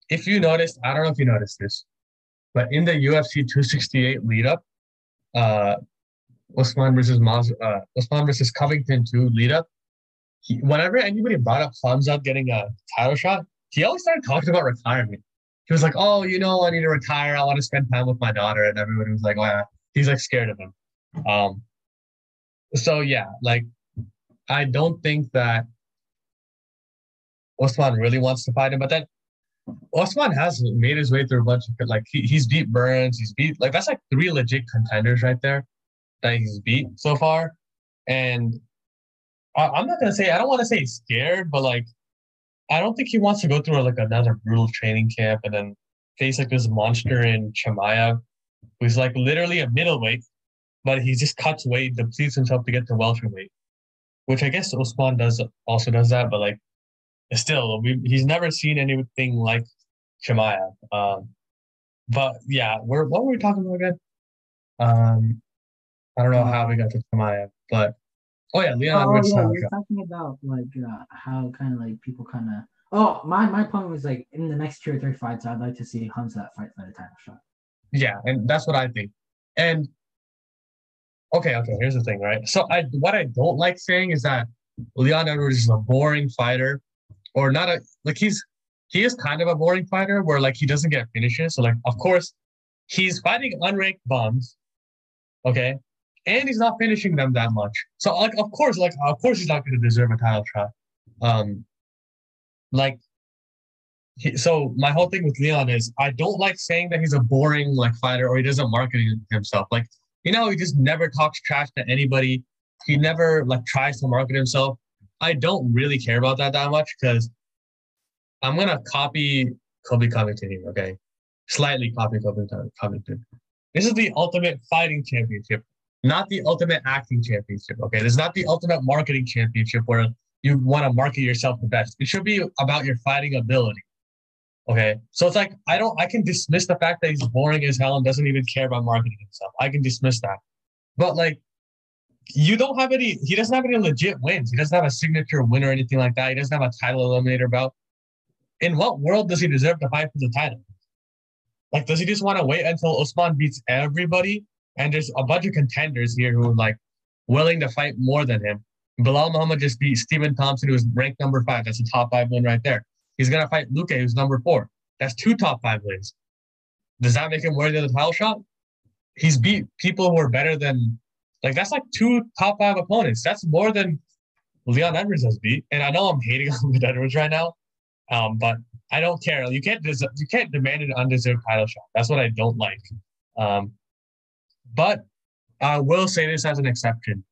if you noticed, I don't know if you noticed this, but in the UFC 268 lead up, uh, Usman versus Maz, uh, Usman versus Covington 2 lead up, he, whenever anybody brought up Khamzat getting a title shot, he always started talking about retirement. He was like, "Oh, you know, I need to retire. I want to spend time with my daughter," and everybody was like, "Wow." He's like scared of him. Um. So yeah, like, I don't think that Usman really wants to fight him, but then Usman has made his way through a bunch of like he, he's beat Burns, he's beat like that's like three legit contenders right there that he's beat so far, and I, am not gonna say I don't want to say he's scared, but like I don't think he wants to go through like another brutal training camp and then face like this monster in Chimaev, who's like literally a middleweight, but he just cuts weight, depletes himself to get to welterweight, which I guess Usman does also does that, but like still we, he's never seen anything like Chimaev. Um, but yeah, we're what were we talking about again? Um, I don't know how we got to Chimaev, but Oh yeah, Leon oh, yeah, you're talking about like uh, how kind of like people kind of. Oh, my my point was like in the next two or three fights, I'd like to see Khamzat fight for the title shot. Yeah, and that's what I think. And okay, okay, here's the thing, right? So I what I don't like saying is that Leon Edwards is a boring fighter, or not a like he's he is kind of a boring fighter where like he doesn't get finishes. So like of course he's fighting unranked bums, okay, and he's not finishing them that much. So like of course, like of course he's not going to deserve a title shot. Um, like, he, so my whole thing with Leon is I don't like saying that he's a boring like fighter or he doesn't market himself. Like you know, he just never talks trash to anybody. He never like tries to market himself. I don't really care about that that much because I'm gonna copy Colby Covington here. Okay, slightly copy Colby Covington. This is the ultimate fighting championship not the ultimate acting championship. Okay, this is not the ultimate marketing championship where you want to market yourself the best. It should be about your fighting ability. Okay, so it's like I don't, I can dismiss the fact that he's boring as hell and doesn't even care about marketing himself. I can dismiss that, but like, you don't have any. He doesn't have any legit wins. He doesn't have a signature win or anything like that. He doesn't have a title eliminator belt. In what world does he deserve to fight for the title? Like, does he just want to wait until Usman beats everybody and there's a bunch of contenders here who are like willing to fight more than him. Belal Muhammad just beat Stephen Thompson, who is ranked number five. That's a top five win right there. He's gonna fight Luque, who's number four. That's two top five wins. Does that make him worthy of the title shot? He's beat people who are better than like that's like two top five opponents. That's more than Leon Edwards has beat. And I know I'm hating [LAUGHS] on Leon Edwards right now, um, but I don't care. You can't des- you can't demand an undeserved title shot. That's what I don't like. Um, but I will say this as an exception.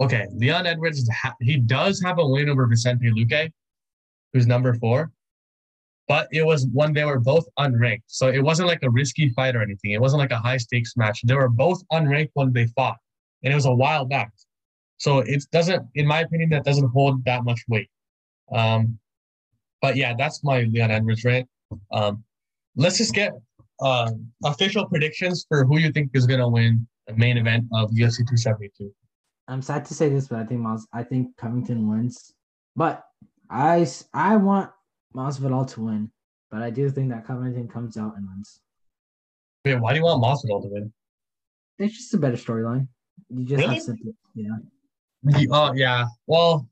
Okay, Leon Edwards, he does have a win over Vicente Luque, who's number four, but it was when they were both unranked. So it wasn't like a risky fight or anything. It wasn't like a high stakes match. They were both unranked when they fought, and it was a while back. So it doesn't, in my opinion, that doesn't hold that much weight. Um, but yeah, that's my Leon Edwards rant. Um, let's just get uh, official predictions for who you think is going to win the main event of UFC 272. I'm sad to say this, but I think Mas- I think Covington wins. But I I want Masvidal to win, but I do think that Covington comes out and wins. Wait, why do you want Masvidal to win? It's just a better storyline. You just really? have to, yeah. Oh uh, yeah. Well,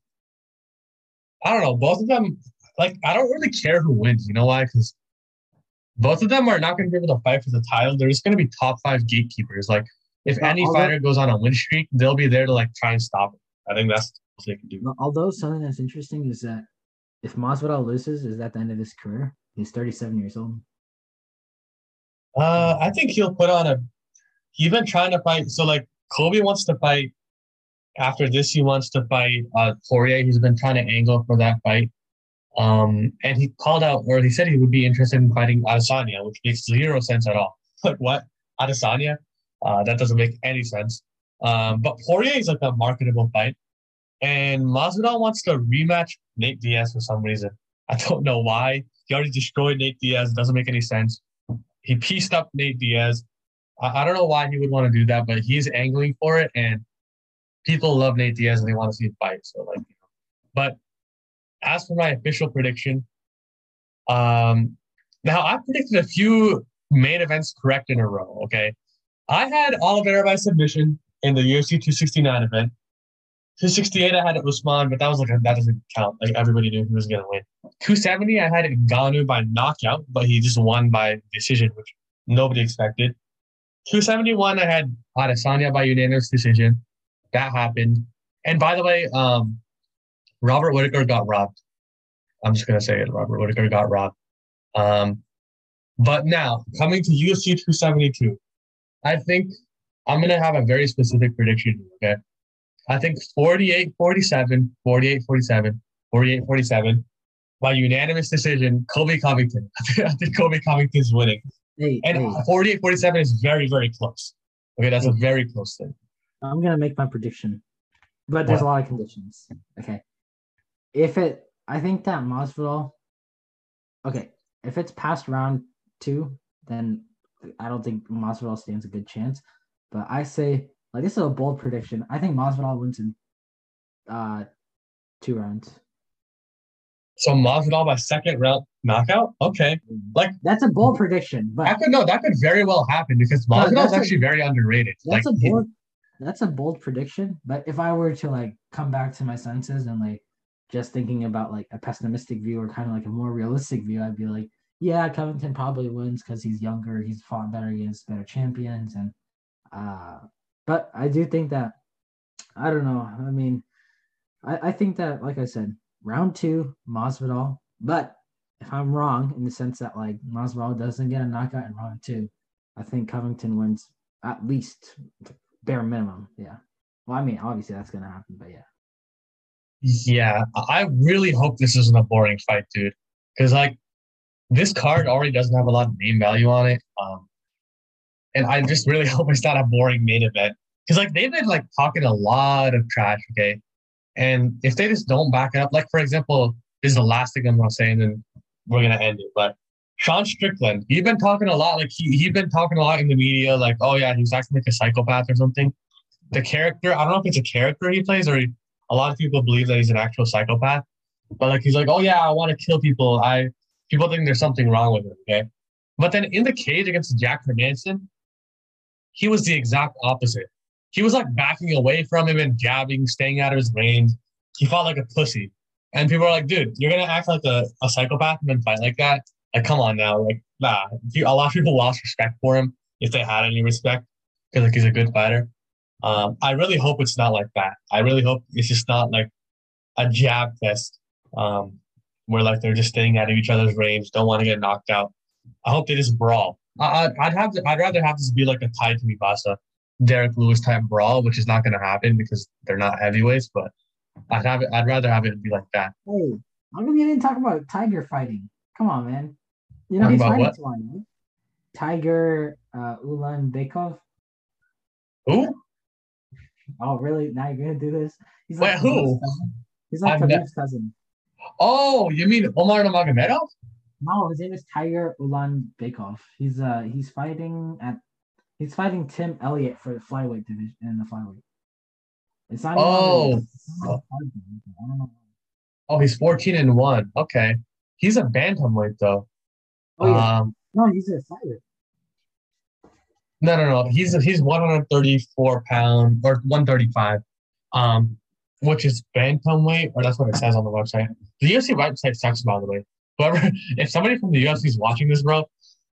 I don't know. Both of them, like, I don't really care who wins. You know why? Because both of them are not going to be able to fight for the title. They're just going to be top five gatekeepers. Like if any fighter goes on a win streak, they'll be there to like try and stop it. I think that's what they can do. Although something that's interesting is that if Masvidal loses, is that the end of his career? He's 37 years old. Uh, I think he'll put on a. He's been trying to fight. So like Colby wants to fight. After this, he wants to fight uh, Poirier. He's been trying to angle for that fight. Um, and he called out, or he said he would be interested in fighting Adesanya, which makes zero sense at all. [LAUGHS] Like what? Adesanya? Uh, that doesn't make any sense. Um, but Poirier is like a marketable fight. And Masvidal wants to rematch Nate Diaz for some reason. I don't know why. He already destroyed Nate Diaz. It doesn't make any sense. He pieced up Nate Diaz. I, I don't know why he would want to do that, but he's angling for it. And people love Nate Diaz and they want to see him fight. So like, but as for my official prediction, um, now I predicted a few main events correct in a row. Okay, I had Oliveira by submission in the UFC 269 event. 268, I had it Usman, but that was like a, that doesn't count. Like everybody knew he was gonna win. 270, I had Ngannou by knockout, but he just won by decision, which nobody expected. 271, I had Adesanya by unanimous decision. That happened. And by the way, um, Robert Whitaker got robbed. I'm just gonna say it. Robert Whitaker got robbed. Um, but now coming to UFC 272, I think I'm gonna have a very specific prediction. Okay, I think 48 47, 48 47, 48 47 by unanimous decision, Colby Covington. [LAUGHS] I think Colby Covington's winning. Hey, And hey, 48 47 is very, very close. Okay, that's a very close thing. I'm gonna make my prediction, but there's a lot of conditions. Okay, if it, I think that Masvidal. Okay, if it's past round two, then I don't think Masvidal stands a good chance. But I say, like this is a bold prediction. I think Masvidal wins in uh two rounds. So Masvidal by second round knockout? Okay. Like That's a bold prediction, but that could no, that could very well happen because No, Masvidal's that's a- actually very underrated. Like that's a he- bold that's a bold prediction but if i were to like come back to my senses and like just thinking about like a pessimistic view or kind of like a more realistic view i'd be like yeah covington probably wins because he's younger he's fought better against better champions and uh but i do think that i don't know i mean i i think that like i said round two masvidal but if i'm wrong in the sense that like masvidal doesn't get a knockout in round two i think covington wins at least bare minimum. Yeah. Well, I mean, obviously that's gonna happen, but yeah. Yeah, I really hope this isn't a boring fight, dude. Because like this card already doesn't have a lot of name value on it. Um, and I just really [LAUGHS] hope it's not a boring main event. Because like they've been like talking a lot of trash, okay? And if they just don't back it up, like for example, this is the last thing I'm gonna say, and then we're gonna end it. But Sean Strickland, he's been talking a lot, like he he's been talking a lot in the media, like, oh yeah, he's acting like a psychopath or something. The character, I don't know if it's a character he plays or he, a lot of people believe that he's an actual psychopath. But like he's like, oh yeah, I want to kill people. I people think there's something wrong with him, okay? But then in the cage against Jack Hermansson, he was the exact opposite. He was like backing away from him and jabbing, staying out of his range. He fought like a pussy. And people are like, dude, you're gonna act like a, a psychopath and then fight like that? Like, come on now. Like, nah. A lot of people lost respect for him if they had any respect because like he's a good fighter. Um, I really hope it's not like that. I really hope it's just not like a jab fest um, where like they're just staying out of each other's range, don't want to get knocked out. I hope they just brawl. I, I'd, I'd have to, I'd rather have this be like a Tai Tuivasa, Derrick Lewis type brawl, which is not going to happen because they're not heavyweights. But I'd have it. I'd rather have it be like that. Hey, how come you didn't talk about Tiger fighting? Come on, man. You know Talk he's fighting what? right? Tiger uh, Ulanbekov. Who? Oh, really? Now you're gonna do this? He's Wait, who? Cousin. He's like Khabib's cousin. Oh, you mean Omar Nurmagomedov? No, his name is Tiger Ulan Bekov. He's uh he's fighting at he's fighting Tim Elliott for the flyweight division in the flyweight. It's not even on Oh. the- it's not on the card, I don't know. Oh, he's fourteen and one. Okay, he's a bantamweight though. Oh yeah, Um, no, he's a fighter. No, no, no. He's he's 134 pound or 135, um, which is bantamweight, or that's what it says on the website. The UFC website sucks, by the way. Whoever, [LAUGHS] if somebody from the UFC is watching this, bro,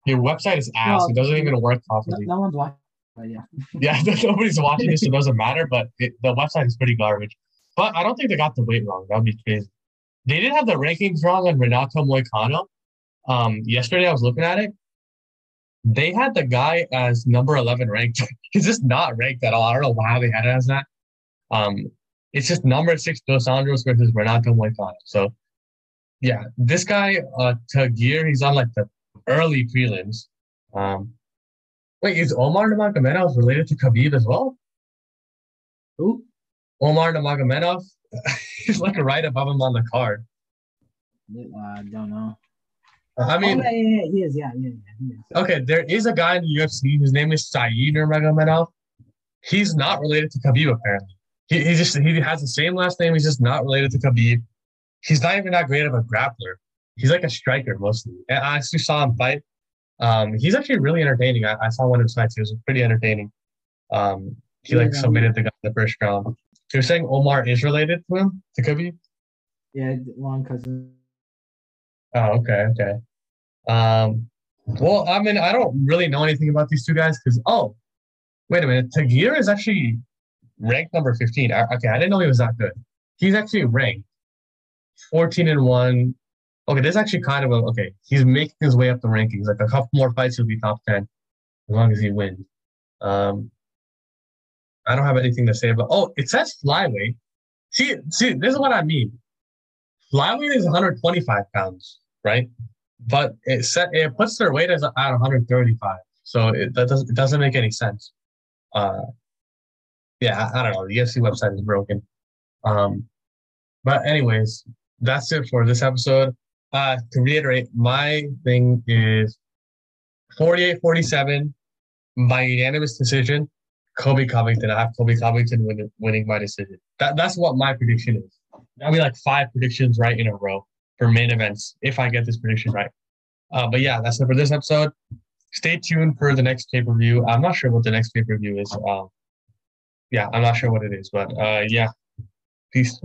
your website is ass. No, it doesn't even work properly. no one's watching, but yeah. [LAUGHS] Yeah, [LAUGHS] nobody's watching this, so it doesn't matter. But it, the website is pretty garbage. But I don't think they got the weight wrong. That would be crazy. They did have the rankings wrong on Renato Moicano. Um, yesterday I was looking at it. They had the guy as number 11 ranked. He's just not ranked at all. I don't know why they had it as that. Um, it's just number six Dos Anjos versus Renato Moicano. So, yeah, this guy, uh, Tagir, he's on like the early prelims. Um, wait, is Omar Nurmagomedov related to Khabib as well? Who? Omar Nurmagomedov, [LAUGHS] he's like right above him on the card. Uh, I don't know. I mean, oh, yeah, yeah, yeah, he is. Yeah, yeah, yeah, he is. okay, there is a guy in the UFC. His name is Saeed Nurmagomedov. He's not related to Khabib apparently. He, he just he has the same last name. He's just not related to Khabib. He's not even that great of a grappler. He's like a striker mostly. And I actually saw him fight. Um, he's actually really entertaining. I, I saw one of his fights. He was pretty entertaining. Um, he like Yeah. submitted the guy in the first round. You're saying Omar is related to him, to Khabib? Yeah, long cousin. Oh, okay, okay. Um, well, I mean, I don't really know anything about these two guys because oh, wait a minute, Tagir is actually ranked number fifteen. Okay, I didn't know he was that good. He's actually ranked fourteen and one. Okay, this is actually kind of a okay. He's making his way up the rankings. Like a couple more fights, he'll be top ten as long as he wins. Um, I don't have anything to say about. Oh, it says flyweight. See, see, this is what I mean. Flyweight is 125 pounds, right? But it set it puts their weight as at 135. So it that doesn't it doesn't make any sense. Uh, yeah, I, don't know. The UFC website is broken. Um, but anyways, that's it for this episode. Uh, to reiterate, my thing is 48-47 by unanimous decision. Colby Covington. I have Colby Covington win, winning by decision. That, that's what my prediction is. That'll be like five predictions right in a row for main events if I get this prediction right. Uh, but yeah, that's it for this episode. Stay tuned for the next pay per view. I'm not sure what the next pay per view is. Um, yeah, I'm not sure what it is, but uh, yeah, peace.